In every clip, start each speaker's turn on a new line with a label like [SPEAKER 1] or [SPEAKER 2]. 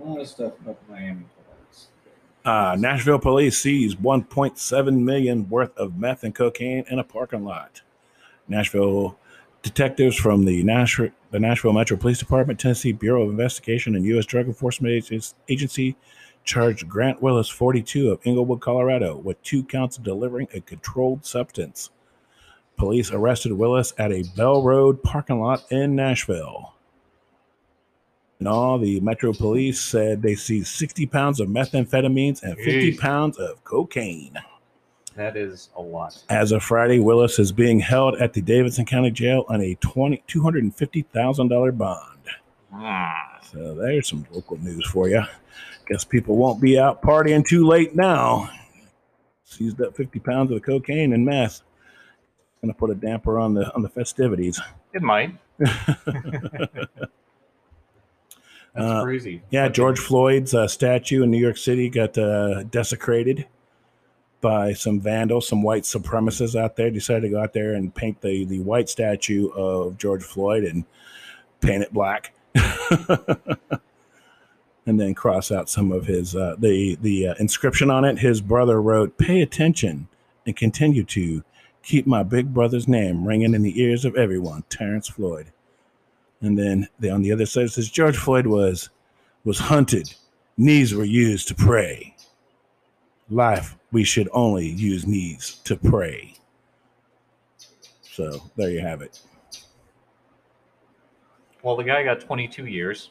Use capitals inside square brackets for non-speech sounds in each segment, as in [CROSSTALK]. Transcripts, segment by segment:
[SPEAKER 1] Lot of stuff about Miami police.
[SPEAKER 2] Uh, Nashville police seize 1.7 million worth of meth and cocaine in a parking lot. Nashville detectives from the Nashville, the Nashville Metro Police Department, Tennessee Bureau of Investigation, and U.S. Drug Enforcement Agency charged Grant Willis, 42, of Englewood, Colorado, with two counts of delivering a controlled substance. Police arrested Willis at a Bell Road parking lot in Nashville. And all the Metro Police said they seized 60 pounds of methamphetamines and 50
[SPEAKER 3] Jeez.
[SPEAKER 2] pounds of cocaine.
[SPEAKER 3] That is a lot.
[SPEAKER 2] As of Friday, Willis is being held at the Davidson County Jail on a 20, $250,000 bond.
[SPEAKER 3] Ah,
[SPEAKER 2] So there's some local news for you. Guess people won't be out partying too late now. Seized up 50 pounds of cocaine and meth. Gonna put a damper on the on the festivities.
[SPEAKER 3] it might. [LAUGHS] That's
[SPEAKER 2] Uh,
[SPEAKER 3] crazy.
[SPEAKER 2] Yeah, George Floyd's uh, statue in New York City got uh, desecrated by some vandals, some white supremacists out there. Decided to go out there and paint the the white statue of George Floyd and paint it black, [LAUGHS] and then cross out some of his uh, the the uh, inscription on it. His brother wrote, "Pay attention and continue to keep my big brother's name ringing in the ears of everyone." Terrence Floyd. And then the, on the other side it says George Floyd was was hunted. Knees were used to pray. Life, we should only use knees to pray. So there you have it.
[SPEAKER 3] Well, the guy got 22 years.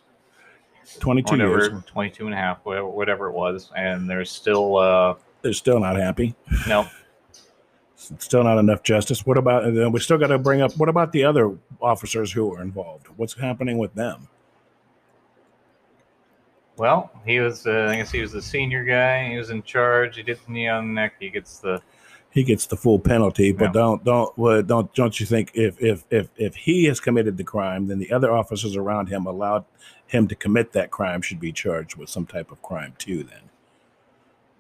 [SPEAKER 2] 22
[SPEAKER 3] whatever,
[SPEAKER 2] years.
[SPEAKER 3] 22 and a half, whatever, whatever it was. And there's still, uh,
[SPEAKER 2] They're still not happy.
[SPEAKER 3] no,
[SPEAKER 2] Still not enough justice. What about, then we still got to bring up, what about the other officers who were involved? What's happening with them?
[SPEAKER 3] well, he was, uh, I guess he was the senior guy. He was in charge. He did the knee on the neck. He gets the,
[SPEAKER 2] He gets the full penalty, but
[SPEAKER 3] Yeah.
[SPEAKER 2] don't don't well, don't don't you think if if if if he has committed the crime, then the other officers around him allowed him to commit that crime should be charged with some type of crime too. Then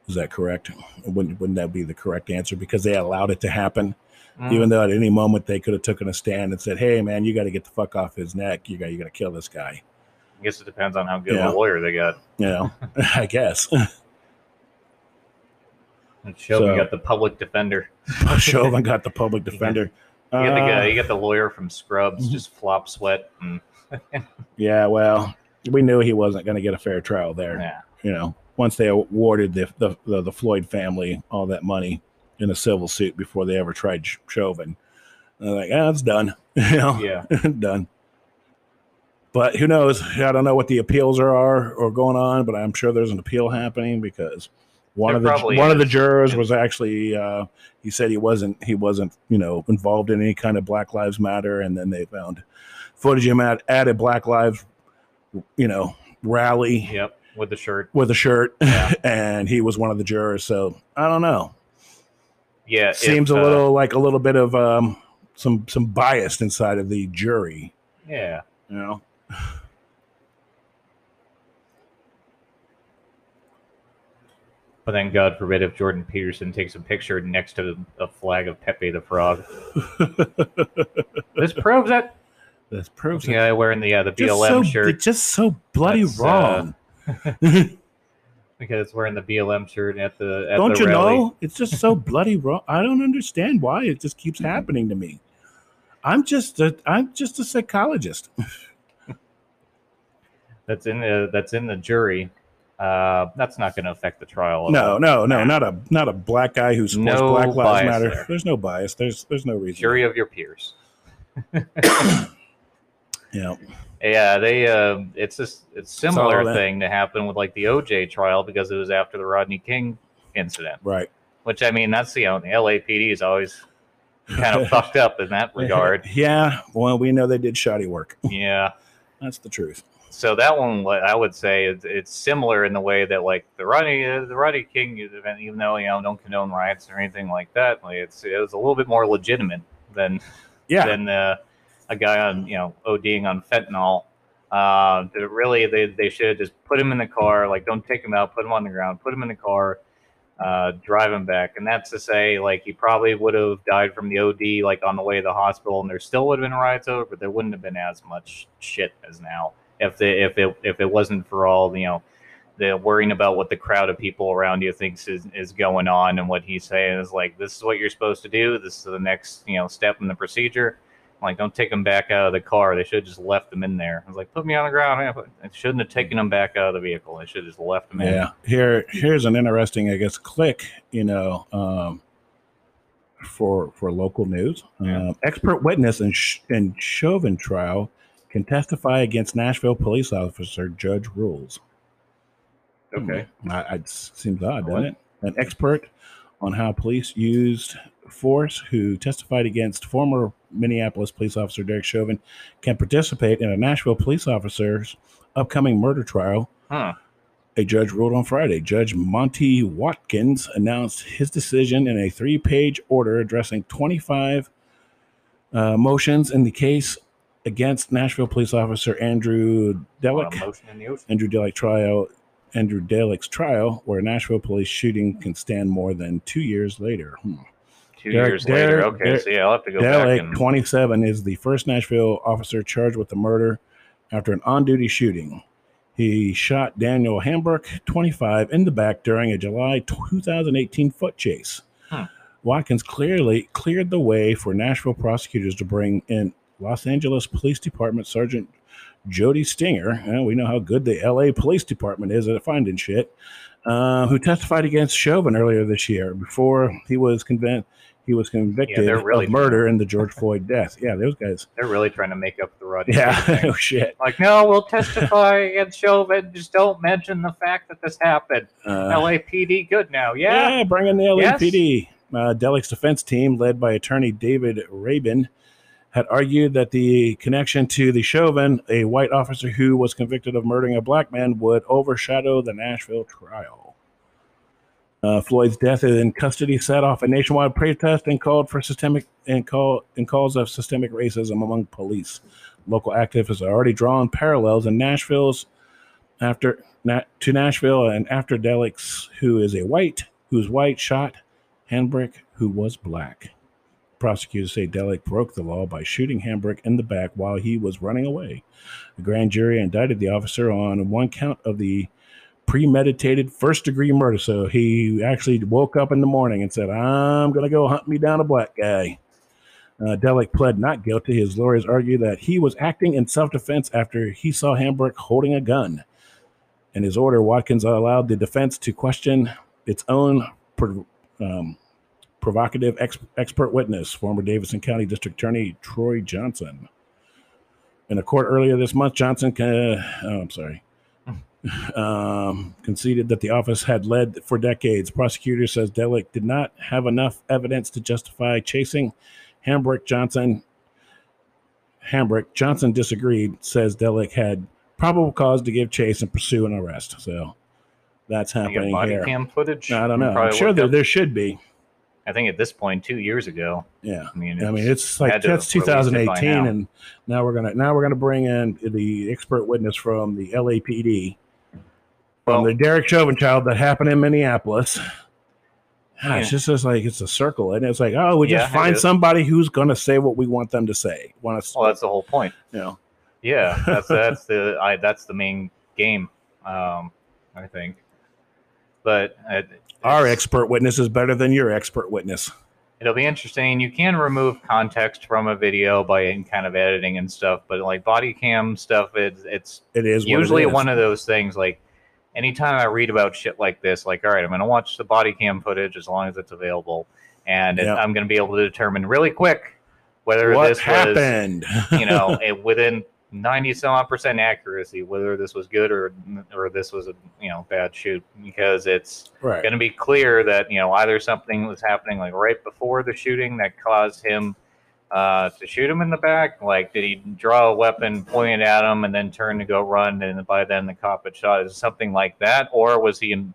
[SPEAKER 2] is that correct? Wouldn't wouldn't that be the correct answer? Because they allowed it to happen,
[SPEAKER 3] Mm,
[SPEAKER 2] even though at any moment they could have taken a stand and said, "Hey, man, you got to get the fuck off his neck. You got you got to kill this guy."
[SPEAKER 3] I guess it depends on how good
[SPEAKER 2] Yeah.
[SPEAKER 3] a lawyer they got.
[SPEAKER 2] You know, [LAUGHS] I guess.
[SPEAKER 3] And Shelby
[SPEAKER 2] So-
[SPEAKER 3] got the public defender. [LAUGHS]
[SPEAKER 2] Chauvin got the public [LAUGHS] defender.
[SPEAKER 3] You got the
[SPEAKER 2] Uh,
[SPEAKER 3] guy, you got the lawyer from Scrubs,
[SPEAKER 2] Mhm.
[SPEAKER 3] just flop sweat. And,
[SPEAKER 2] Yeah, well, we knew he wasn't going to get a fair trial there.
[SPEAKER 3] yeah.
[SPEAKER 2] You know, once they awarded the, the the the Floyd family all that money in a civil suit before they ever tried Ch- Chauvin, they're like, ah, it's done. [LAUGHS] you know,
[SPEAKER 3] Yeah. [LAUGHS]
[SPEAKER 2] done. But who knows? I don't know what the appeals are, are or going on, but I'm sure there's an appeal happening because one
[SPEAKER 3] There
[SPEAKER 2] of the one of the jurors was actually uh, he said he wasn't he wasn't you know involved in any kind of Black Lives Matter, and then they found footage of him at, at a Black Lives you know rally
[SPEAKER 3] Yep. With the shirt.
[SPEAKER 2] with a shirt,
[SPEAKER 3] Yeah. [LAUGHS]
[SPEAKER 2] and he was one of the jurors. So I don't know.
[SPEAKER 3] Yeah.
[SPEAKER 2] Seems
[SPEAKER 3] if,
[SPEAKER 2] a
[SPEAKER 3] uh,
[SPEAKER 2] little like a little bit of um, some some bias inside of the jury.
[SPEAKER 3] yeah.
[SPEAKER 2] You know.
[SPEAKER 3] But then, God forbid, if Jordan Peterson takes a picture next to a flag of Pepe the Frog. [LAUGHS] this proves it.
[SPEAKER 2] This proves
[SPEAKER 3] yeah,
[SPEAKER 2] it.
[SPEAKER 3] guy wearing the uh, the BLM
[SPEAKER 2] so,
[SPEAKER 3] shirt
[SPEAKER 2] It's just so bloody
[SPEAKER 3] That's, uh,
[SPEAKER 2] wrong. [LAUGHS]
[SPEAKER 3] because it's wearing the BLM shirt at the at
[SPEAKER 2] don't
[SPEAKER 3] the
[SPEAKER 2] you
[SPEAKER 3] rally.
[SPEAKER 2] know? It's just so bloody wrong. I don't understand why it just keeps
[SPEAKER 3] Mm-hmm.
[SPEAKER 2] happening to me. I'm just a I'm just a psychologist. [LAUGHS]
[SPEAKER 3] That's in the that's in the jury. Uh, that's not going to affect the trial.
[SPEAKER 2] No, no, no, not a not a black guy who supports
[SPEAKER 3] No
[SPEAKER 2] Black Lives Matter.
[SPEAKER 3] there.
[SPEAKER 2] There's no bias. There's there's no reason.
[SPEAKER 3] jury of your peers. [COUGHS]
[SPEAKER 2] Yeah.
[SPEAKER 3] Yeah, they. Uh, it's just it's similar
[SPEAKER 2] that-
[SPEAKER 3] thing to happen with like the OJ trial because it was after the Rodney King incident.
[SPEAKER 2] Right.
[SPEAKER 3] Which I mean, that's you know the LAPD is always kind of [LAUGHS] fucked up in that regard. [LAUGHS]
[SPEAKER 2] Yeah. Well, we know they did shoddy work. [LAUGHS]
[SPEAKER 3] Yeah.
[SPEAKER 2] That's the truth.
[SPEAKER 3] So that one, I would say, is it's similar in the way that like the Rodney uh, the Rodney King event, even though you know don't condone riots or anything like that, like it's it was a little bit more legitimate than
[SPEAKER 2] Yeah.
[SPEAKER 3] than uh, a guy on you know ODing on fentanyl. Uh, really they they should just put him in the car, like don't take him out, put him on the ground, put him in the car, uh, drive him back, and that's to say like he probably would have died from the OD like on the way to the hospital, and there still would have been riots over, but there wouldn't have been as much shit as now. If the if it if it wasn't for all you know the worrying about what the crowd of people around you thinks is, is going on and what he's saying is like this is what you're supposed to do. This is the next you know step in the procedure I'm like don't take them back out of the car they should have just left them in there i was like put me on the ground I shouldn't have taken them back out of the vehicle they should have just left them in
[SPEAKER 2] Yeah. Here, here's an interesting, I guess, click. You know, um, for for local news,
[SPEAKER 3] Yeah.
[SPEAKER 2] um, expert witness in Sh- in Chauvin trial can testify against Nashville police officer. Judge rules.
[SPEAKER 3] okay
[SPEAKER 2] Hmm. I, it seems odd, doesn't it? An expert on how police used force who testified against former Minneapolis police officer Derek Chauvin can participate in a Nashville police officer's upcoming murder trial
[SPEAKER 3] huh
[SPEAKER 2] a judge ruled on Friday. Judge Monte Watkins announced his decision in a three page order addressing 25 uh, motions in the case against Nashville police officer Andrew Delick.
[SPEAKER 3] a motion in the ocean
[SPEAKER 2] Andrew Delick trial. Andrew Delick's trial, where a Nashville police shooting can stand more than two years later. Hmm.
[SPEAKER 3] Two
[SPEAKER 2] Derek-
[SPEAKER 3] years later okay
[SPEAKER 2] Derek-
[SPEAKER 3] so yeah i'll have to go back and
[SPEAKER 2] 27, is the first Nashville officer charged with the murder after an on duty shooting. He shot Daniel Hambrick, 25, in the back during a July 2018 foot chase.
[SPEAKER 3] Hmm.
[SPEAKER 2] Watkins clearly cleared the way for Nashville prosecutors to bring in Los Angeles Police Department Sergeant Jody Stinger. uh, we know how good the LA Police Department is at finding shit. Uh, who testified against Chauvin earlier this year before he was convinced he was convicted
[SPEAKER 3] they're really
[SPEAKER 2] of murder in the George Floyd death. Yeah, those guys.
[SPEAKER 3] they're really trying to make up the Rodney
[SPEAKER 2] Yeah, [LAUGHS] oh shit.
[SPEAKER 3] Like, no, we'll testify against Chauvin. Just don't mention the fact that this happened.
[SPEAKER 2] Uh,
[SPEAKER 3] LAPD good now. Yeah.
[SPEAKER 2] yeah, bring in the
[SPEAKER 3] Yes.
[SPEAKER 2] LAPD. Uh, Delick's defense team, led by attorney David Raybin, had argued that the connection to the Chauvin, a white officer who was convicted of murdering a black man, would overshadow the Nashville trial. Uh, Floyd's death in custody set off a nationwide protest and called for systemic and call and calls of systemic racism among police. Local activists are already drawn parallels in Nashville's after to Nashville and after Delix, who is a white, who's white, shot Hambrick, who was black. Prosecutors say Delick broke the law by shooting Hambrick in the back while he was running away. The grand jury indicted the officer on one count of the premeditated first degree murder. So he actually woke up in the morning and said, I'm going to go hunt me down a black guy. Uh, Delick pled not guilty. His lawyers argue that he was acting in self defense after he saw Hambrick holding a gun. In his order, Watkins allowed the defense to question its own pro- um, provocative ex- expert witness, former Davidson County District Attorney Torry Johnson. In a court earlier this month, Johnson, uh, oh, I'm sorry, [LAUGHS] um, conceded that the office had led for decades. Prosecutor says Delick did not have enough evidence to justify chasing Hambrick Johnson. Hambrick Johnson disagreed, says Delick had probable cause to give chase and pursue an arrest. So that's happening
[SPEAKER 3] body
[SPEAKER 2] here.
[SPEAKER 3] cam footage.
[SPEAKER 2] I don't know. I'm sure there, there should be.
[SPEAKER 3] I think at this point, two years ago.
[SPEAKER 2] Yeah.
[SPEAKER 3] I mean,
[SPEAKER 2] I mean, it's like that's
[SPEAKER 3] have released it by
[SPEAKER 2] 2018,
[SPEAKER 3] now.
[SPEAKER 2] and now we're gonna now we're gonna bring in the expert witness from the LAPD from
[SPEAKER 3] Well-
[SPEAKER 2] the Derek Chauvin child that happened in Minneapolis. Ah, It's just it's like it's a circle, and it's like oh, we
[SPEAKER 3] Yeah,
[SPEAKER 2] just find somebody who's gonna say what we want them to say. Want us,
[SPEAKER 3] well, that's the whole point.
[SPEAKER 2] you know?
[SPEAKER 3] Yeah, that's [LAUGHS] that's the I that's the main game. Um, I think. But uh,
[SPEAKER 2] Our expert witness is better than your expert witness.
[SPEAKER 3] it'll be interesting. You can remove context from a video by kind of editing and stuff, but like body cam stuff, it's it's
[SPEAKER 2] It is
[SPEAKER 3] usually
[SPEAKER 2] is.
[SPEAKER 3] one of those things. Like anytime I read about shit like this, like all right, I'm gonna watch the body cam footage as long as it's available, and it- I'm gonna be able to determine really quick whether
[SPEAKER 2] what
[SPEAKER 3] this was
[SPEAKER 2] happened.
[SPEAKER 3] you know, [LAUGHS] it, within 90 some odd percent accuracy, whether this was good or or this was a you know bad shoot, because it's
[SPEAKER 2] right?
[SPEAKER 3] going to be clear that you know either something was happening like right before the shooting that caused him uh, to shoot him in the back. Like, did he draw a weapon, point it at him, and then turn to go run, and by then the cop had shot? Is something like that, or was he in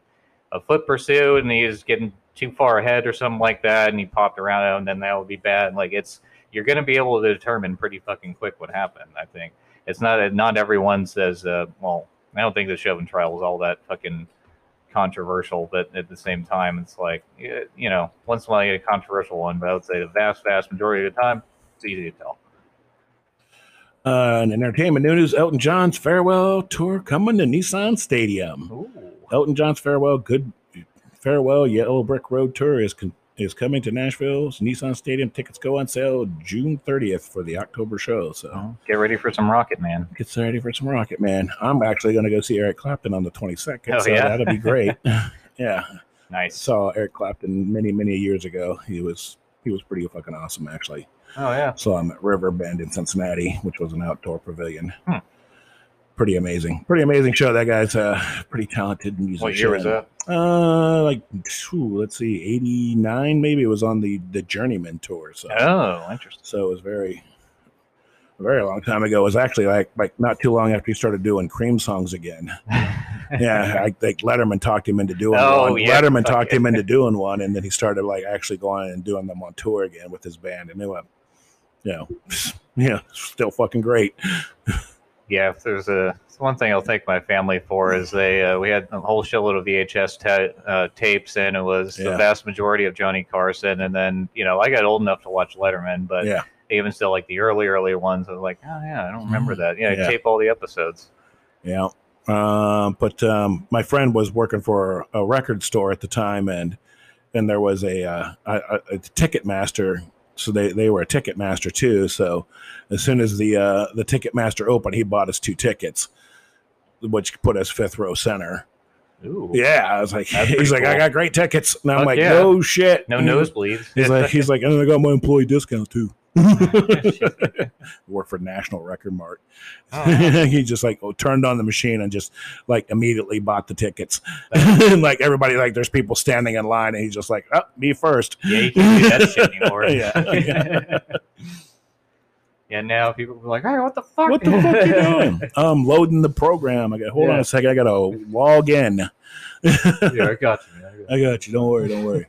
[SPEAKER 3] a foot pursuit and he's getting too far ahead or something like that, and he popped around him, and then that would be bad. Like, it's you're going to be able to determine pretty fucking quick what happened. I think it's not not everyone says. Uh, well, I don't think the Chauvin trial was all that fucking controversial, but at the same time, it's like you know, once in a while you get a controversial one, but I would say the vast, vast majority of the time, it's easy to tell.
[SPEAKER 2] Uh, in entertainment news, Elton John's farewell tour coming to Nissan Stadium. Elton John's farewell good farewell Yellow Brick Road tour is con- is coming to Nashville's Nissan Stadium. Tickets go on sale June 30th for the October show. So
[SPEAKER 3] Get ready for some Rocket Man.
[SPEAKER 2] get ready for some Rocket Man. I'm actually going to go see Eric Clapton on the 22nd.
[SPEAKER 3] Oh,
[SPEAKER 2] so
[SPEAKER 3] yeah?
[SPEAKER 2] that'll be great. [LAUGHS] yeah,
[SPEAKER 3] Nice.
[SPEAKER 2] saw Eric Clapton many many years ago. He was he was pretty fucking awesome actually.
[SPEAKER 3] Oh yeah.
[SPEAKER 2] Saw him at River Bend in Cincinnati, which was an outdoor pavilion.
[SPEAKER 3] Hmm.
[SPEAKER 2] Pretty amazing. Pretty amazing show. That guy's a pretty talented musician.
[SPEAKER 3] What year was that?
[SPEAKER 2] Uh, like phew, let's see, eighty nine maybe. It was on the the Journeyman tour. So
[SPEAKER 3] Oh, interesting.
[SPEAKER 2] so it was very very long time ago. It was actually like like not too long after he started doing Cream songs again. [LAUGHS] yeah, I think Letterman talked him into doing
[SPEAKER 3] Oh,
[SPEAKER 2] one.
[SPEAKER 3] yeah,
[SPEAKER 2] Letterman talked him into doing one, and then he started like actually going and doing them on tour again with his band, and they went, you know, [LAUGHS] yeah, still fucking great. [LAUGHS]
[SPEAKER 3] yeah, if there's a one thing I'll thank my family for is they uh, we had a whole shitload of VHS ta- uh, tapes and it was
[SPEAKER 2] Yeah.
[SPEAKER 3] the vast majority of Johnny Carson and then you know I got old enough to watch Letterman but
[SPEAKER 2] Yeah.
[SPEAKER 3] even still like the early early ones I was like oh yeah I don't remember that yeah, I
[SPEAKER 2] Yeah.
[SPEAKER 3] tape all the episodes
[SPEAKER 2] Yeah. Um, but um, my friend was working for a record store at the time, and and there was a, uh, a, a, a ticket master. So they, they were a ticket master too. So as soon as the uh, the ticket master opened, he bought us two tickets, which put us fifth row center.
[SPEAKER 3] Ooh
[SPEAKER 2] Yeah, I was like,
[SPEAKER 3] That's [LAUGHS]
[SPEAKER 2] he's like, I got great tickets, and I'm
[SPEAKER 3] Fuck
[SPEAKER 2] like,
[SPEAKER 3] yeah.
[SPEAKER 2] no shit,
[SPEAKER 3] no nosebleeds
[SPEAKER 2] He's like, he's like, and I got my employee discount too. [LAUGHS] Work for National Record Mart.
[SPEAKER 3] Oh, wow. [LAUGHS]
[SPEAKER 2] he just like oh, turned on the machine and just like immediately bought the tickets. and [LAUGHS] like everybody, like there's people standing in line, and he's just like, "Oh, me first.
[SPEAKER 3] yeah you can't do that shit anymore
[SPEAKER 2] Yeah, yeah.
[SPEAKER 3] yeah now people are like hey what the fuck
[SPEAKER 2] What the fuck you doing? I'm loading the program. I got hold on a second. I got to log in.
[SPEAKER 3] yeah I got you man. I got you.
[SPEAKER 2] I got you. Don't worry. Don't worry.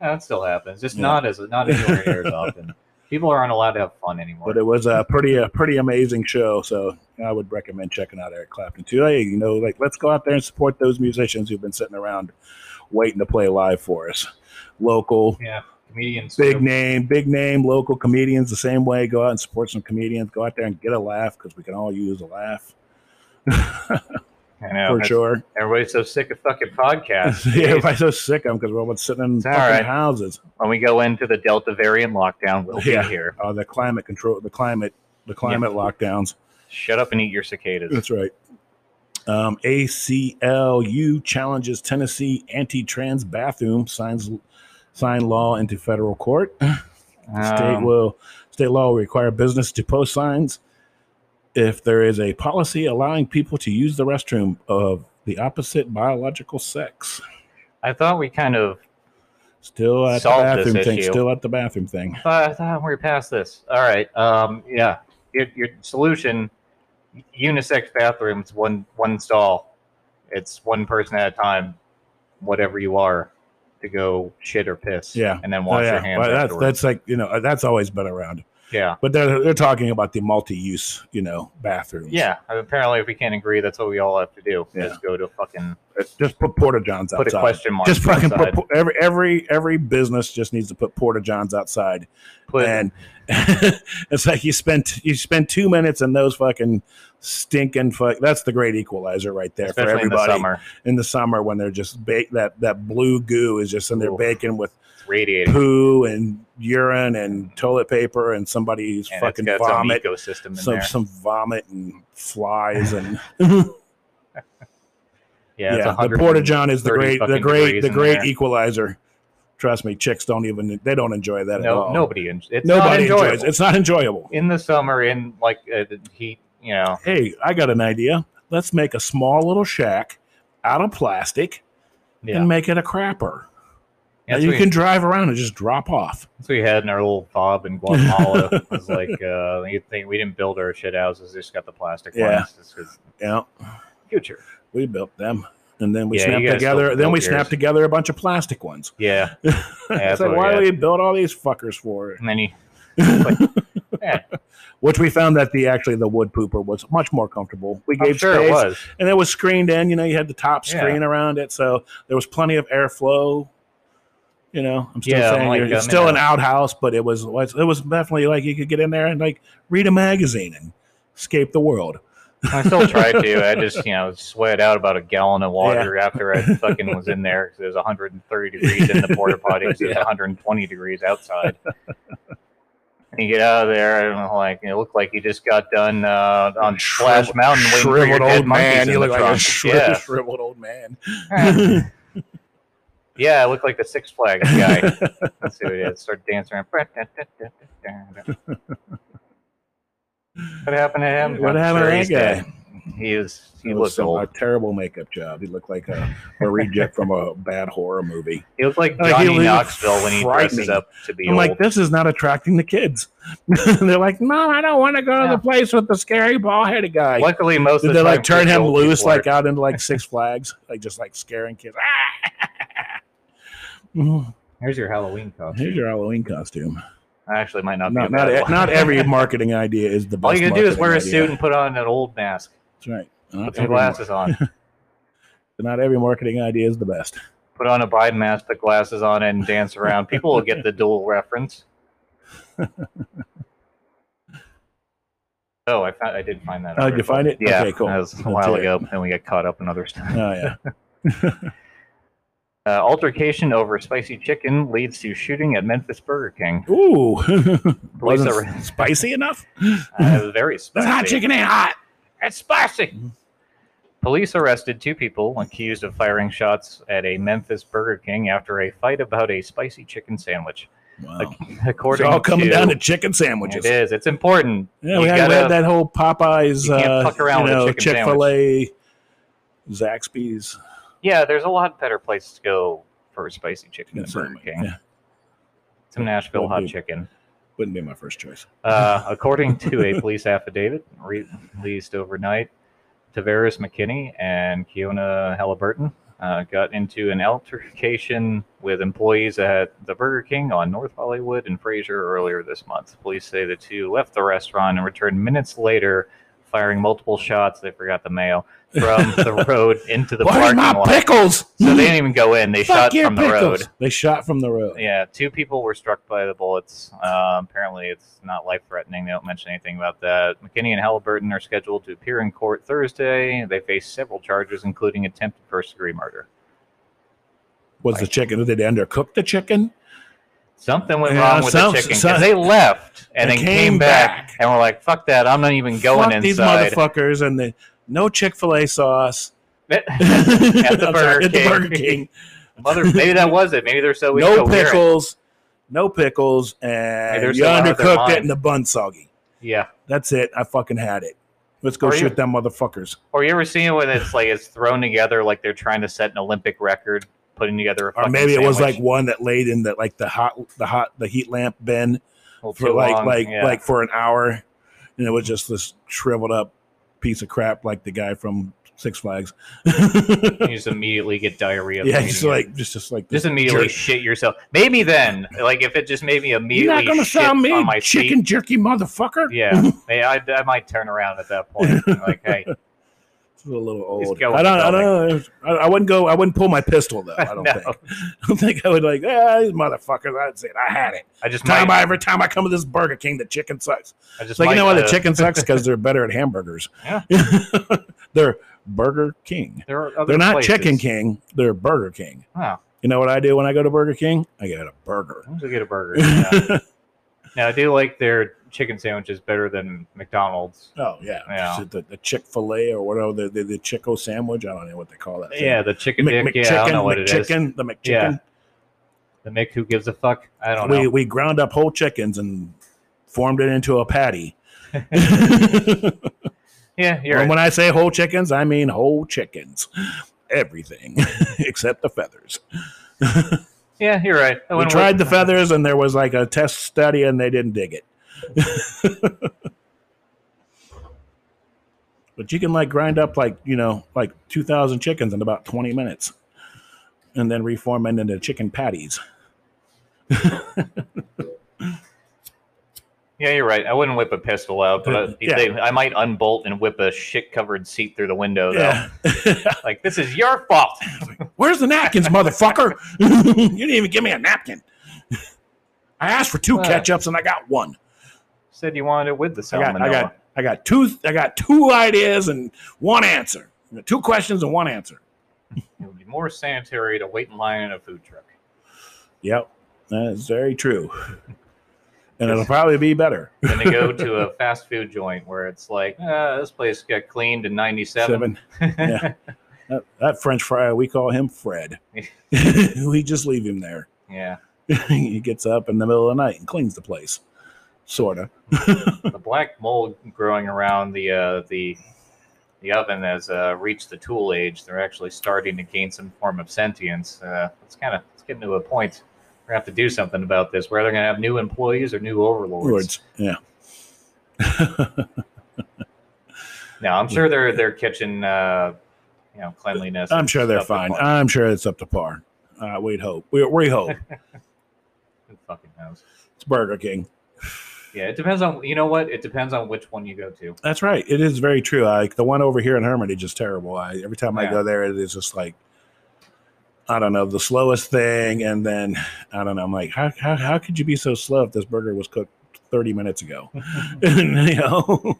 [SPEAKER 3] That still happens. Just
[SPEAKER 2] Yeah.
[SPEAKER 3] not as not anywhere near as often. People aren't allowed to have fun anymore.
[SPEAKER 2] but it was a pretty a pretty amazing show. So I would recommend checking out Eric Clapton too. Hey, you know, like let's go out there and support those musicians who've been sitting around waiting to play live for us. Local,
[SPEAKER 3] yeah, comedians.
[SPEAKER 2] big name, big name, local comedians the same way. Go out and support some comedians. Go out there and get a laugh because we can all use a laugh [LAUGHS]
[SPEAKER 3] I know.
[SPEAKER 2] for sure.
[SPEAKER 3] Everybody's so sick of fucking podcasts. [LAUGHS]
[SPEAKER 2] yeah, everybody's so sick of them because we're all sitting in
[SPEAKER 3] It's
[SPEAKER 2] fucking
[SPEAKER 3] right.
[SPEAKER 2] houses.
[SPEAKER 3] when we go into the Delta variant lockdown, we'll
[SPEAKER 2] Yeah.
[SPEAKER 3] be here.
[SPEAKER 2] Uh, the climate control, the climate, the climate lockdowns.
[SPEAKER 3] Shut up and eat your cicadas.
[SPEAKER 2] That's right. Um, ACLU challenges Tennessee anti-trans bathroom signs sign law into federal court. [LAUGHS] State
[SPEAKER 3] Um,
[SPEAKER 2] will state law will require business to post signs if there is a policy allowing people to use the restroom of the opposite biological sex.
[SPEAKER 3] I thought we kind of.
[SPEAKER 2] Still at the bathroom thing.
[SPEAKER 3] issue.
[SPEAKER 2] Still at the bathroom thing.
[SPEAKER 3] I thought, I thought we were past this. All right. Um. Yeah. Your, your solution: unisex bathrooms, one one stall. It's one person at a time, whatever you are, to go shit or piss.
[SPEAKER 2] Yeah.
[SPEAKER 3] And then
[SPEAKER 2] Oh,
[SPEAKER 3] wash
[SPEAKER 2] yeah.
[SPEAKER 3] your hands.
[SPEAKER 2] Well, that's that's like you know that's always been around.
[SPEAKER 3] Yeah.
[SPEAKER 2] But they're they're talking about the multi-use you know bathrooms.
[SPEAKER 3] Yeah, apparently, if we can't agree, that's what we all have to do.
[SPEAKER 2] Yeah.
[SPEAKER 3] Is go to fucking uh,
[SPEAKER 2] just put porta johns outside.
[SPEAKER 3] put a question mark.
[SPEAKER 2] just fucking
[SPEAKER 3] outside.
[SPEAKER 2] put every every every business just needs to put porta johns outside
[SPEAKER 3] Put-
[SPEAKER 2] and [LAUGHS] it's like you spent you spend two minutes in those fucking stinking fuck that's the great equalizer right there for everybody
[SPEAKER 3] in the summer.
[SPEAKER 2] in the summer when they're just bake that that blue goo is just in there baking with
[SPEAKER 3] radiating.
[SPEAKER 2] poo and urine and toilet paper and somebody's
[SPEAKER 3] and
[SPEAKER 2] fucking vomit
[SPEAKER 3] some ecosystem in
[SPEAKER 2] some
[SPEAKER 3] there.
[SPEAKER 2] some vomit and flies and [LAUGHS] [LAUGHS]
[SPEAKER 3] yeah,
[SPEAKER 2] yeah, the porta john is the great, the great, the great equalizer. Trust me, chicks don't even they don't enjoy that at
[SPEAKER 3] No,
[SPEAKER 2] all.
[SPEAKER 3] nobody. It's
[SPEAKER 2] Nobody enjoys. It's not enjoyable.
[SPEAKER 3] in the summer in like uh, the heat. You know,
[SPEAKER 2] Hey, I got an idea. Let's make a small little shack out of plastic
[SPEAKER 3] yeah.
[SPEAKER 2] and make it a crapper.
[SPEAKER 3] That's,
[SPEAKER 2] you can drive around and just drop off.
[SPEAKER 3] that's what we had in our little fob in Guatemala. [LAUGHS] it was like uh, you think we didn't build our shit houses; just got the plastic
[SPEAKER 2] Yeah.
[SPEAKER 3] ones.
[SPEAKER 2] Yeah,
[SPEAKER 3] future.
[SPEAKER 2] we built them, and then we
[SPEAKER 3] Yeah,
[SPEAKER 2] snapped together. Then we
[SPEAKER 3] built
[SPEAKER 2] snapped
[SPEAKER 3] yours.
[SPEAKER 2] together a bunch of plastic ones.
[SPEAKER 3] Yeah, [LAUGHS]
[SPEAKER 2] it's like, why do we build all these fuckers for? It?
[SPEAKER 3] And then you [LAUGHS]
[SPEAKER 2] Which we found that the actually the wood pooper was much more comfortable. We gave
[SPEAKER 3] sure
[SPEAKER 2] space.
[SPEAKER 3] it was.
[SPEAKER 2] and it was screened in. You know, you had the top
[SPEAKER 3] Yeah.
[SPEAKER 2] screen around it, so there was plenty of airflow. You know, I'm still
[SPEAKER 3] Yeah,
[SPEAKER 2] saying
[SPEAKER 3] like,
[SPEAKER 2] it's still
[SPEAKER 3] yeah.
[SPEAKER 2] an outhouse, but it was it was definitely like you could get in there and like read a magazine and escape the world.
[SPEAKER 3] I still tried to. [LAUGHS] I just, you know, sweat out about a gallon of water after I fucking was in there because it was 130 degrees in the porta potty. It was [LAUGHS]
[SPEAKER 2] Yeah.
[SPEAKER 3] 120 degrees outside. And you get out of there, and like it looked like you just got done uh, on Splash Mountain
[SPEAKER 2] shriveled old man. You look like a
[SPEAKER 3] yeah,
[SPEAKER 2] shriveled old man. [LAUGHS]
[SPEAKER 3] yeah, I look like the Six Flags guy. [LAUGHS] Let's see what it is. Start dancing around. What happened to him?
[SPEAKER 2] What
[SPEAKER 3] I'm
[SPEAKER 2] happened
[SPEAKER 3] sure
[SPEAKER 2] to that guy?
[SPEAKER 3] dead. He was. He
[SPEAKER 2] It was
[SPEAKER 3] looked
[SPEAKER 2] some, a terrible makeup job. He looked like a, a reject from a bad horror movie.
[SPEAKER 3] He looked like
[SPEAKER 2] Like,
[SPEAKER 3] Johnny
[SPEAKER 2] looked
[SPEAKER 3] Knoxville when he dresses up to be
[SPEAKER 2] I'm
[SPEAKER 3] old.
[SPEAKER 2] like, this is not attracting the kids. [LAUGHS] They're like, Mom, I don't want to go to the place with the scary ball headed guy.
[SPEAKER 3] Luckily, most
[SPEAKER 2] Did
[SPEAKER 3] of
[SPEAKER 2] they
[SPEAKER 3] the
[SPEAKER 2] like turn him loose, like out into like Six Flags, like just like scaring kids? [LAUGHS] Mm-hmm.
[SPEAKER 3] Here's your Halloween costume.
[SPEAKER 2] Here's your Halloween costume.
[SPEAKER 3] I actually, might not be.
[SPEAKER 2] Not
[SPEAKER 3] a
[SPEAKER 2] not, not every [LAUGHS] marketing idea is the best.
[SPEAKER 3] All you gotta do is wear a suit
[SPEAKER 2] idea.
[SPEAKER 3] and put on an old mask.
[SPEAKER 2] That's right. Not
[SPEAKER 3] Put some glasses on. [LAUGHS]
[SPEAKER 2] not every marketing idea is the best.
[SPEAKER 3] Put on a Biden mask, put glasses on, and dance around. [LAUGHS] People will get the dual reference. Oh, I found, I did find that.
[SPEAKER 2] Oh, did you find it?
[SPEAKER 3] Yeah,
[SPEAKER 2] Okay, cool.
[SPEAKER 3] That was a
[SPEAKER 2] That's
[SPEAKER 3] while
[SPEAKER 2] it.
[SPEAKER 3] ago, and we got caught up in other stuff.
[SPEAKER 2] Oh yeah.
[SPEAKER 3] Uh, altercation over spicy chicken leads to shooting at Memphis Burger King.
[SPEAKER 2] Ooh. [LAUGHS] Wasn't
[SPEAKER 3] are-
[SPEAKER 2] spicy enough? [LAUGHS]
[SPEAKER 3] Uh, was very [LAUGHS]
[SPEAKER 2] This
[SPEAKER 3] spicy.
[SPEAKER 2] hot chicken ain't hot.
[SPEAKER 3] It's spicy. Police arrested two people accused of firing shots at a Memphis Burger King after a fight about a spicy chicken sandwich.
[SPEAKER 2] Wow. It's
[SPEAKER 3] According
[SPEAKER 2] all coming
[SPEAKER 3] to,
[SPEAKER 2] down to chicken sandwiches.
[SPEAKER 3] it is. It's important.
[SPEAKER 2] Yeah, we had,
[SPEAKER 3] gotta-
[SPEAKER 2] that whole Popeyes,
[SPEAKER 3] you can't
[SPEAKER 2] uh, you know,
[SPEAKER 3] chicken
[SPEAKER 2] Chick Fil A, Zaxby's.
[SPEAKER 3] Yeah, there's a lot better places to go for a spicy chicken than Burger
[SPEAKER 2] certainly.
[SPEAKER 3] King.
[SPEAKER 2] Yeah,
[SPEAKER 3] Some Nashville
[SPEAKER 2] Would
[SPEAKER 3] hot
[SPEAKER 2] be.
[SPEAKER 3] chicken.
[SPEAKER 2] wouldn't be my first choice.
[SPEAKER 3] Uh, [LAUGHS] according to a police affidavit released overnight, Tavares McKinney and Keona Halliburton uh, got into an altercation with employees at the Burger King on North Hollywood and Frayser earlier this month. Police say the two left the restaurant and returned minutes later, firing multiple shots. They forgot the mayo [LAUGHS] from the road into the
[SPEAKER 2] Where's
[SPEAKER 3] parking
[SPEAKER 2] my
[SPEAKER 3] lot.
[SPEAKER 2] pickles?
[SPEAKER 3] So they didn't even go in. They
[SPEAKER 2] Fuck
[SPEAKER 3] shot
[SPEAKER 2] your
[SPEAKER 3] from the
[SPEAKER 2] pickles.
[SPEAKER 3] road.
[SPEAKER 2] They shot from the road.
[SPEAKER 3] Yeah, two people were struck by the bullets. Um, apparently, it's not life threatening. They don't mention anything about that. McKinney and Halliburton are scheduled to appear in court Thursday. They face several charges, including attempted first degree murder.
[SPEAKER 2] Was the chicken? Did they undercook the chicken?
[SPEAKER 3] Something went
[SPEAKER 2] Yeah,
[SPEAKER 3] wrong with
[SPEAKER 2] some-
[SPEAKER 3] the chicken because they left and
[SPEAKER 2] They
[SPEAKER 3] then
[SPEAKER 2] came
[SPEAKER 3] came back,
[SPEAKER 2] back.
[SPEAKER 3] and were like, "Fuck that! I'm not even going
[SPEAKER 2] Fuck these motherfuckers and the no Chick Fil A sauce [LAUGHS]
[SPEAKER 3] at the [LAUGHS]
[SPEAKER 2] sorry,
[SPEAKER 3] Burger
[SPEAKER 2] at the
[SPEAKER 3] King.
[SPEAKER 2] Burger King. [LAUGHS]
[SPEAKER 3] Mother, maybe that was it. Maybe they're so
[SPEAKER 2] no pickles, no pickles, and you
[SPEAKER 3] so out of their
[SPEAKER 2] undercooked it and the bun soggy.
[SPEAKER 3] Yeah.
[SPEAKER 2] That's it. I fucking had it. Let's go
[SPEAKER 3] Or
[SPEAKER 2] shoot
[SPEAKER 3] you-
[SPEAKER 2] them motherfuckers.
[SPEAKER 3] Or you ever seen it when it's like it's thrown together like they're trying to set an Olympic record, putting together a
[SPEAKER 2] Or maybe it was like one that laid in the like the hot the hot the heat lamp bin
[SPEAKER 3] oh,
[SPEAKER 2] for like
[SPEAKER 3] long,
[SPEAKER 2] like
[SPEAKER 3] yeah.
[SPEAKER 2] like for an hour, and it was just this shriveled up piece of crap like the guy from Six Flags.
[SPEAKER 3] you [LAUGHS] just immediately get diarrhea.
[SPEAKER 2] yeah, just
[SPEAKER 3] it.
[SPEAKER 2] like just just like
[SPEAKER 3] just immediately
[SPEAKER 2] jerk.
[SPEAKER 3] shit yourself. Maybe then, like if it just made me
[SPEAKER 2] You're
[SPEAKER 3] immediately
[SPEAKER 2] not gonna me, chicken
[SPEAKER 3] feet.
[SPEAKER 2] jerky motherfucker.
[SPEAKER 3] Yeah, [LAUGHS] I, I might turn around at that point. Like, hey,
[SPEAKER 2] a little old. I don't. I don't know. I, I wouldn't go. I wouldn't pull my pistol though. I don't [LAUGHS]
[SPEAKER 3] No.
[SPEAKER 2] think. [LAUGHS] I don't think I would like. Ah, these motherfuckers. I'd say I had it.
[SPEAKER 3] I just
[SPEAKER 2] Time
[SPEAKER 3] might.
[SPEAKER 2] I, every time I come to this Burger King, the chicken sucks.
[SPEAKER 3] I just
[SPEAKER 2] It's like you know why the
[SPEAKER 3] uh,
[SPEAKER 2] chicken sucks [LAUGHS] because they're better at hamburgers.
[SPEAKER 3] Yeah.
[SPEAKER 2] they're Burger King.
[SPEAKER 3] There are other
[SPEAKER 2] They're not
[SPEAKER 3] places.
[SPEAKER 2] Chicken King. They're Burger King.
[SPEAKER 3] Oh,
[SPEAKER 2] You know what I do when I go to Burger King? I get a burger.
[SPEAKER 3] I'm get a burger. Yeah. now I do like their chicken sandwiches better than McDonald's.
[SPEAKER 2] Oh yeah,
[SPEAKER 3] Yeah.
[SPEAKER 2] The, the Chick Fil A or whatever the, the the Chico sandwich. I don't know what they call that. thing.
[SPEAKER 3] Yeah, the chicken
[SPEAKER 2] Mc-
[SPEAKER 3] dick. Yeah, I don't know what it is.
[SPEAKER 2] The McChicken.
[SPEAKER 3] Yeah. The Mick who gives a fuck. I don't
[SPEAKER 2] we
[SPEAKER 3] know.
[SPEAKER 2] we ground up whole chickens and formed it into a patty. [LAUGHS]
[SPEAKER 3] Yeah, you're
[SPEAKER 2] and
[SPEAKER 3] right.
[SPEAKER 2] when I say whole chickens, I mean whole chickens, everything [LAUGHS] except the feathers.
[SPEAKER 3] yeah, you're right.
[SPEAKER 2] We tried the feathers, and there was like a test study, and they didn't dig it. [LAUGHS] but you can like grind up like you know like two thousand chickens in about twenty minutes, and then reform it into chicken patties. [LAUGHS]
[SPEAKER 3] Yeah, you're right. I wouldn't whip a pistol out, but I,
[SPEAKER 2] Yeah.
[SPEAKER 3] they, I might unbolt and whip a shit-covered seat through the window. Though.
[SPEAKER 2] Yeah. [LAUGHS]
[SPEAKER 3] Like this is your fault.
[SPEAKER 2] Where's the napkins, motherfucker? you didn't even give me a napkin. I asked for two
[SPEAKER 3] Well.
[SPEAKER 2] ketchups and I got one.
[SPEAKER 3] Said you wanted it with the salmonella.
[SPEAKER 2] I got. I got, I got two. I got two ideas and one answer. Two questions and one answer.
[SPEAKER 3] It would be more sanitary to wait in line in a food truck.
[SPEAKER 2] Yep, that's very true. [LAUGHS] And it'll probably be better.
[SPEAKER 3] Then to go to a [LAUGHS] fast food joint where it's like, uh, this place got cleaned in '97.
[SPEAKER 2] Seven. Yeah. [LAUGHS] That, that French fry, we call him Fred. we just leave him there.
[SPEAKER 3] yeah.
[SPEAKER 2] he gets up in the middle of the night and cleans the place, sorta.
[SPEAKER 3] the black mold growing around the uh, the the oven has uh, reached the tool age. They're actually starting to gain some form of sentience. Uh, it's kind of it's getting to a point. We're have to do something about this. Whether they're gonna have new employees or new overlords.
[SPEAKER 2] Words, yeah. [LAUGHS]
[SPEAKER 3] No, I'm sure their their kitchen, uh, you know, cleanliness.
[SPEAKER 2] I'm sure they're fine. I'm sure it's up to par. Uh, we'd hope. We, we hope. [LAUGHS]
[SPEAKER 3] Fucking knows?
[SPEAKER 2] It's Burger King.
[SPEAKER 3] Yeah, it depends on you know what. It depends on which one you go to.
[SPEAKER 2] That's right. It is very true. Like the one over here in Hermitage is terrible. I every time I go there, it is just like I don't know the slowest thing. And then I don't know. I'm like, how how, how could you be so slow if this burger was cooked 30 minutes ago? [LAUGHS] [LAUGHS] you know.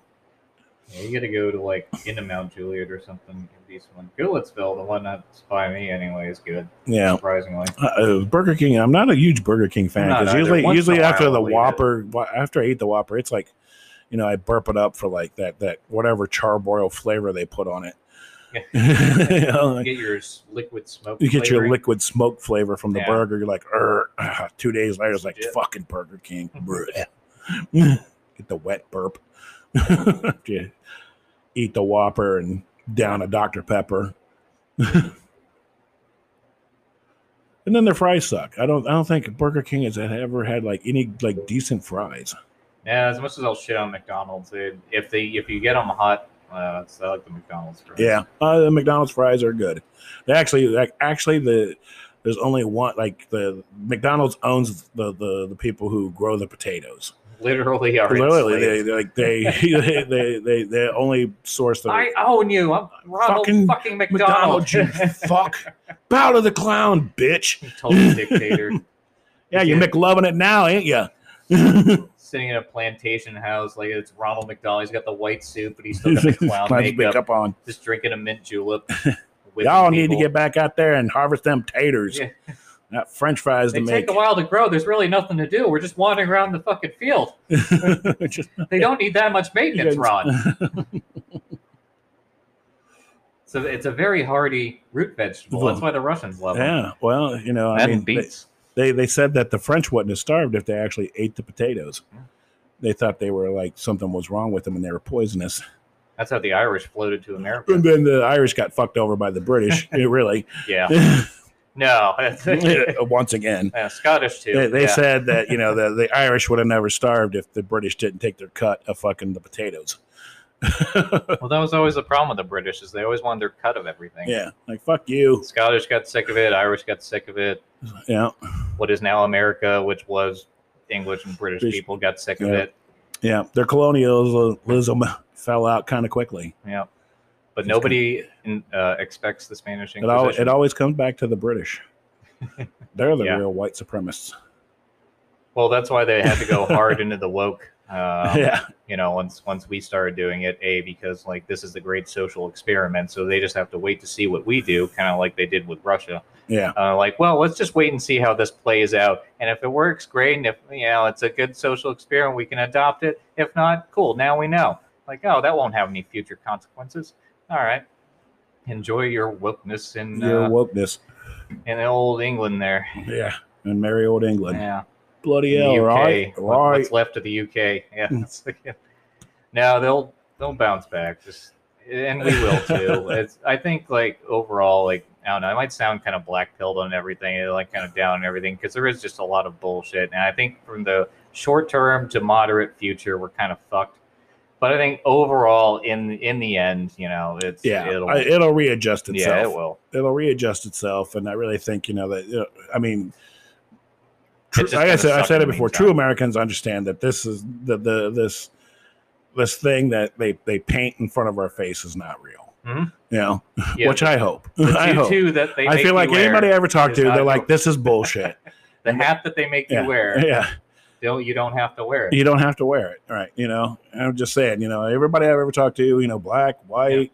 [SPEAKER 3] Yeah, you got to go to like into Mount Juliet or something. Decent one. Goodlettsville, the one that's by me anyway, is good.
[SPEAKER 2] Yeah.
[SPEAKER 3] Surprisingly.
[SPEAKER 2] Uh, Burger King. I'm not a huge Burger King fan because usually,
[SPEAKER 3] Once
[SPEAKER 2] usually after
[SPEAKER 3] while
[SPEAKER 2] the
[SPEAKER 3] I'll it.
[SPEAKER 2] Whopper, after I eat the Whopper, it's like, you know, I burp it up for like that that whatever charbroil flavor they put on it. [LAUGHS] you, know, like,
[SPEAKER 3] get your liquid smoke.
[SPEAKER 2] you get your liquid smoke flavor from the
[SPEAKER 3] Yeah.
[SPEAKER 2] burger. You're like. Ah, two days later, it's like fucking Burger King. [LAUGHS] [LAUGHS] Get the wet burp. [LAUGHS] Yeah. Eat the Whopper and down a Dr Pepper. [LAUGHS] And then their fries suck. I don't. I don't think Burger King has ever had like any like decent fries.
[SPEAKER 3] Yeah, as much as I'll shit on McDonald's, if they if you get them hot, uh, I like the McDonald's. Fries.
[SPEAKER 2] Yeah, uh, the McDonald's fries are good. They actually, like, actually, the there's only one. Like the McDonald's owns the the, the people who grow the potatoes.
[SPEAKER 3] Literally are.
[SPEAKER 2] Literally, they
[SPEAKER 3] enslaved.
[SPEAKER 2] they like they, [LAUGHS] they they they they only source the
[SPEAKER 3] I own you. I'm Ronald
[SPEAKER 2] Fucking
[SPEAKER 3] fucking, McDonald.
[SPEAKER 2] McDonald's. You [LAUGHS] fuck, bow to the clown, bitch. [LAUGHS]
[SPEAKER 3] Total dictator.
[SPEAKER 2] Yeah, you're
[SPEAKER 3] Yeah.
[SPEAKER 2] McLovin it now, ain't you?
[SPEAKER 3] Sitting in a plantation house like it's Ronald McDonald. He's got the white suit, but he's still got the clown
[SPEAKER 2] Clown's
[SPEAKER 3] makeup.
[SPEAKER 2] makeup on.
[SPEAKER 3] Just drinking a mint julep. whipping
[SPEAKER 2] Y'all need to get back out there and harvest them taters.
[SPEAKER 3] Yeah.
[SPEAKER 2] Not French fries
[SPEAKER 3] They
[SPEAKER 2] to
[SPEAKER 3] take
[SPEAKER 2] make.
[SPEAKER 3] a while to grow. There's really nothing to do. We're just wandering around the fucking field. [LAUGHS]
[SPEAKER 2] Just- [LAUGHS]
[SPEAKER 3] They don't need that much maintenance,
[SPEAKER 2] Yeah.
[SPEAKER 3] Ron. [LAUGHS] So it's a very hardy root vegetable. That's why the Russians love them.
[SPEAKER 2] yeah, well, you know, I mean,
[SPEAKER 3] beets.
[SPEAKER 2] they they said that the French wouldn't have starved if they actually ate the potatoes.
[SPEAKER 3] Yeah.
[SPEAKER 2] They thought they were like something was wrong with them and they were poisonous.
[SPEAKER 3] That's how the Irish floated to America.
[SPEAKER 2] And then the Irish got fucked over by the British. Really,
[SPEAKER 3] Yeah. No. [LAUGHS] Uh,
[SPEAKER 2] once again.
[SPEAKER 3] yeah, Scottish too.
[SPEAKER 2] They, they
[SPEAKER 3] yeah.
[SPEAKER 2] said that you know the, [LAUGHS] the Irish would have never starved if the British didn't take their cut of fucking the potatoes. [LAUGHS]
[SPEAKER 3] Well, that was always the problem with the British is they always wanted their cut of everything.
[SPEAKER 2] yeah, like fuck you.
[SPEAKER 3] Scottish got sick of it. Irish got sick of it.
[SPEAKER 2] Yeah,
[SPEAKER 3] What is now America, which was English and British
[SPEAKER 2] British-
[SPEAKER 3] people, got sick of it.
[SPEAKER 2] yeah. Their colonialism fell out kind of quickly.
[SPEAKER 3] Yeah. But
[SPEAKER 2] It's
[SPEAKER 3] nobody in, uh, expects the Spanish
[SPEAKER 2] It, al- it always comes back to the British. [LAUGHS] They're the
[SPEAKER 3] Yeah.
[SPEAKER 2] real white supremacists.
[SPEAKER 3] well, that's why they had to go hard [LAUGHS] into the woke. Um,
[SPEAKER 2] yeah,
[SPEAKER 3] You know, once once we started doing it, a because like this is the great social experiment, so they just have to wait to see what we do, kind of like they did with Russia.
[SPEAKER 2] yeah,
[SPEAKER 3] Uh, like, well, let's just wait and see how this plays out, and if it works, great. And if you know it's a good social experiment, we can adopt it. If not, cool. Now we know. Like, oh, that won't have any future consequences. All right. Enjoy your wokeness in
[SPEAKER 2] your
[SPEAKER 3] uh,
[SPEAKER 2] wokeness.
[SPEAKER 3] in old England there.
[SPEAKER 2] Yeah, in merry old England.
[SPEAKER 3] Yeah.
[SPEAKER 2] Bloody hell,
[SPEAKER 3] UK.
[SPEAKER 2] right?
[SPEAKER 3] what-
[SPEAKER 2] Right.
[SPEAKER 3] What's left of the UK? Yeah. like- no, they'll they'll bounce back. Just and we will too. [LAUGHS] it's I think like overall, like I don't know. I might sound kind of black pilled on everything, and, like kind of down on everything because there is just a lot of bullshit. And I think from the short term to moderate future, we're kind of fucked. But I think overall, in in the end, you know, it's
[SPEAKER 2] Yeah,
[SPEAKER 3] it'll,
[SPEAKER 2] I- it'll readjust itself.
[SPEAKER 3] yeah, it will.
[SPEAKER 2] it'll readjust itself, and I really think you know that. You know, I mean, like I said, I've said it before. True Americans understand that this is the the this this thing that they they paint in front of our face is not real.
[SPEAKER 3] Mhm.
[SPEAKER 2] You know,
[SPEAKER 3] Yeah,
[SPEAKER 2] which I hope. [LAUGHS] I hope.
[SPEAKER 3] that they
[SPEAKER 2] I feel like anybody I ever talk to, they're like, "This is bullshit." [LAUGHS]
[SPEAKER 3] the hat that they make
[SPEAKER 2] yeah,
[SPEAKER 3] you wear. [LAUGHS]
[SPEAKER 2] yeah.
[SPEAKER 3] Don't you don't have to wear it.
[SPEAKER 2] you don't have to wear it, right? You know, I'm just saying, you know, everybody I've ever talked to, you know, black, white,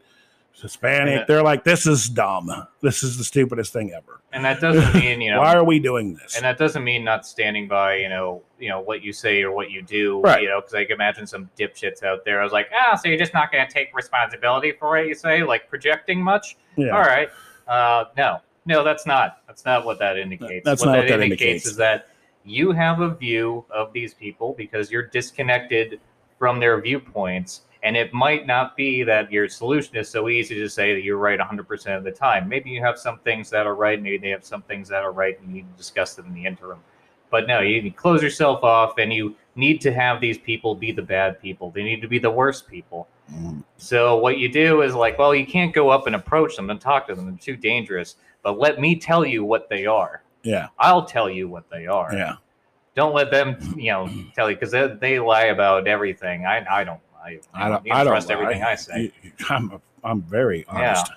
[SPEAKER 2] Hispanic,
[SPEAKER 3] Yeah.
[SPEAKER 2] they're like, this is dumb. This is the stupidest thing ever.
[SPEAKER 3] And that doesn't [LAUGHS] mean you know.
[SPEAKER 2] Why are we doing this?
[SPEAKER 3] and that doesn't mean not standing by you know you know what you say or what you do
[SPEAKER 2] Right.
[SPEAKER 3] you know because i can imagine some dipshits out there i was like ah so you're just not going to take responsibility for what you say like projecting much
[SPEAKER 2] yeah.
[SPEAKER 3] all right uh no no that's not that's not what that indicates
[SPEAKER 2] That's
[SPEAKER 3] what
[SPEAKER 2] not
[SPEAKER 3] that,
[SPEAKER 2] what that
[SPEAKER 3] indicates,
[SPEAKER 2] indicates.
[SPEAKER 3] is that you have a view of these people because you're disconnected from their viewpoints and it might not be that your solution is so easy to say that you're right 100% of the time maybe you have some things that are right maybe they have some things that are right and you need to discuss them in the interim but no you close yourself off and you need to have these people be the bad people they need to be the worst people
[SPEAKER 2] Mm.
[SPEAKER 3] so what you do is like, well, you can't go up and approach them and talk to them; they're too dangerous. But let me tell you what they are.
[SPEAKER 2] Yeah.
[SPEAKER 3] I'll tell you what they are.
[SPEAKER 2] Yeah.
[SPEAKER 3] Don't let them, you know, tell you because they, they lie about everything. I I don't lie.
[SPEAKER 2] I don't, I don't
[SPEAKER 3] trust
[SPEAKER 2] lie.
[SPEAKER 3] everything I say,
[SPEAKER 2] I'm, I'm very honest. Yeah.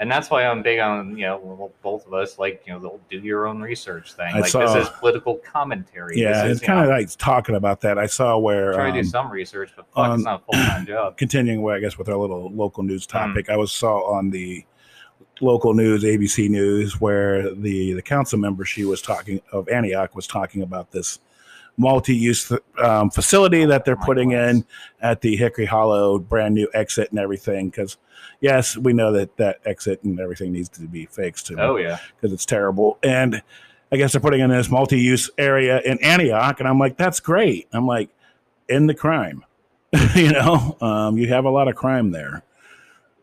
[SPEAKER 3] and that's why I'm big on you know both of us like you know the do your own research thing.
[SPEAKER 2] I
[SPEAKER 3] like
[SPEAKER 2] saw-
[SPEAKER 3] this is political commentary.
[SPEAKER 2] Yeah.
[SPEAKER 3] this
[SPEAKER 2] It's kind of like talking about that. I saw where,
[SPEAKER 3] try to do
[SPEAKER 2] um,
[SPEAKER 3] some research, but fuck,
[SPEAKER 2] on-
[SPEAKER 3] it's not a full time job. [CLEARS THROAT]
[SPEAKER 2] continuing away, I guess, with our little local news
[SPEAKER 3] Hmm.
[SPEAKER 2] topic, I was saw on the local news, ABC News, where the the council member she was talking of Antioch was talking about this multi-use um, facility that they're
[SPEAKER 3] Oh
[SPEAKER 2] putting in at the Hickory Hollow brand new exit and everything. Because yes, we know that that exit and everything needs to be fixed
[SPEAKER 3] Oh yeah,
[SPEAKER 2] because it's terrible. And I guess they're putting in this multi-use area in Antioch, and I'm like, that's great. I'm like, in the crime, [LAUGHS] you know, um, you have a lot of crime there.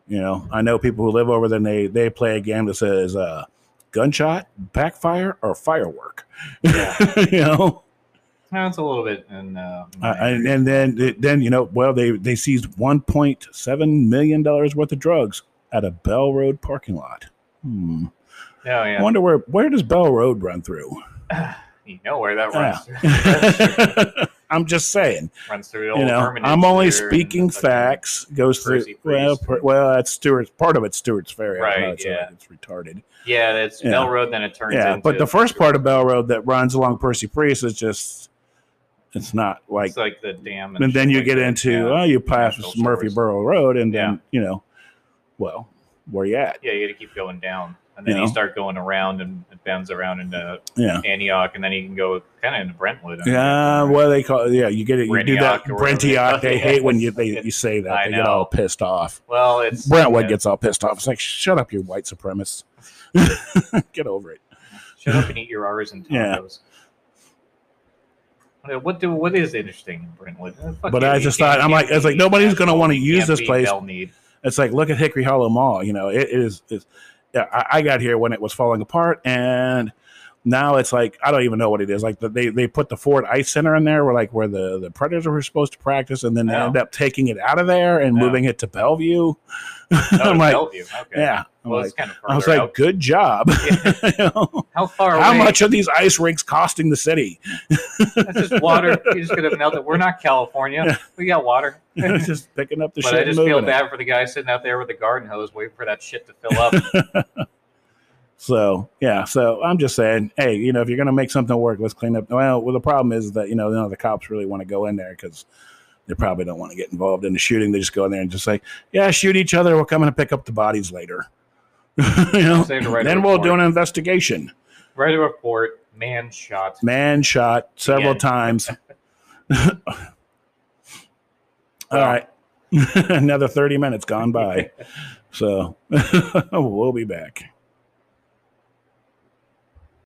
[SPEAKER 2] You know, I know people who live over there. And they they play a game that says uh, gunshot, backfire, or firework. [LAUGHS] you know,
[SPEAKER 3] no, it's a little bit. And uh,
[SPEAKER 2] uh, and, and then then you know, well, they they seized 1.7 million dollars worth of drugs at a Bell Road parking lot. Hmm.
[SPEAKER 3] oh yeah,
[SPEAKER 2] I wonder where where does Bell Road run through? [SIGHS]
[SPEAKER 3] you know where that runs.
[SPEAKER 2] Yeah. [LAUGHS] [LAUGHS] I'm just saying,
[SPEAKER 3] runs through
[SPEAKER 2] you know, I'm only speaking facts. Goes through well, per, well, that's Stewart's part of it. Stewart's Ferry.
[SPEAKER 3] Right,
[SPEAKER 2] it's,
[SPEAKER 3] yeah.
[SPEAKER 2] it's retarded.
[SPEAKER 3] Yeah, it's
[SPEAKER 2] Yeah.
[SPEAKER 3] Bell Road. Then it turns.
[SPEAKER 2] Yeah,
[SPEAKER 3] into,
[SPEAKER 2] but the first part of Bell Road that runs along Percy Priest is just, it's not like.
[SPEAKER 3] it's like the dam,
[SPEAKER 2] And then you
[SPEAKER 3] like
[SPEAKER 2] get
[SPEAKER 3] that,
[SPEAKER 2] into,
[SPEAKER 3] yeah.
[SPEAKER 2] oh, you pass Murfreesboro Road, and then
[SPEAKER 3] Yeah.
[SPEAKER 2] you know, well, where you at?
[SPEAKER 3] Yeah, you got to keep going down, and then
[SPEAKER 2] You
[SPEAKER 3] you, start going around, and it bends around into
[SPEAKER 2] Yeah.
[SPEAKER 3] Antioch, and then you can go kind of into Brentwood.
[SPEAKER 2] Yeah, what do they call it? Yeah, you get it. You do that.
[SPEAKER 3] Brentioch they
[SPEAKER 2] Brentioch.
[SPEAKER 3] call
[SPEAKER 2] They
[SPEAKER 3] it.
[SPEAKER 2] hate when you they, [LAUGHS] you say that.
[SPEAKER 3] I
[SPEAKER 2] They get all pissed off.
[SPEAKER 3] Well, it's
[SPEAKER 2] Brentwood
[SPEAKER 3] yeah,
[SPEAKER 2] gets all pissed off. It's like, shut up, you white supremacists. [LAUGHS] Get over it.
[SPEAKER 3] shut up and eat your R's and [LAUGHS]
[SPEAKER 2] Yeah.
[SPEAKER 3] tacos. What- What do what is interesting in Brentwood? Uh,
[SPEAKER 2] But I just thought- I'm like- it's like nobody's gonna wanna use this place. It's like look at Hickory Hollow Mall. You know, it is. It's, yeah, I, I got here when it was falling apart, and now it's like I don't even know what it is. Like the, they they put the Ford Ice Center in there, where like where the the Predators were supposed to practice, and then they
[SPEAKER 3] Oh.
[SPEAKER 2] end up taking it out of there and
[SPEAKER 3] Oh.
[SPEAKER 2] moving it to Bellevue.
[SPEAKER 3] Oh, [LAUGHS]
[SPEAKER 2] I'm like,
[SPEAKER 3] Bellevue. Okay.
[SPEAKER 2] yeah. I'm
[SPEAKER 3] Well,
[SPEAKER 2] like,
[SPEAKER 3] it's kind of
[SPEAKER 2] I was like,
[SPEAKER 3] out.
[SPEAKER 2] good job. [LAUGHS] [LAUGHS] You know?
[SPEAKER 3] How far
[SPEAKER 2] How
[SPEAKER 3] away?
[SPEAKER 2] much are these ice rinks costing the city?
[SPEAKER 3] That's just water. You're just gonna melt it. We're not California.
[SPEAKER 2] Yeah.
[SPEAKER 3] We got water.
[SPEAKER 2] just picking up the
[SPEAKER 3] but
[SPEAKER 2] shit
[SPEAKER 3] I just feel
[SPEAKER 2] moving it.
[SPEAKER 3] bad for the guy sitting out there with the garden hose, waiting for that shit to fill up.
[SPEAKER 2] So yeah, so I'm just saying, hey, you know, if you're gonna make something work, let's clean up. Well, well, the problem is that you know none of the cops really want to go in there because they probably don't want to get involved in the shooting. They just go in there and just say, yeah, shoot each other. We'll come and pick up the bodies later. [LAUGHS] you know,
[SPEAKER 3] Say to write a
[SPEAKER 2] then we'll do an investigation.
[SPEAKER 3] Write a report. Man shot.
[SPEAKER 2] Man shot several times. [LAUGHS] All right, [LAUGHS] another thirty minutes gone by. So we'll be back.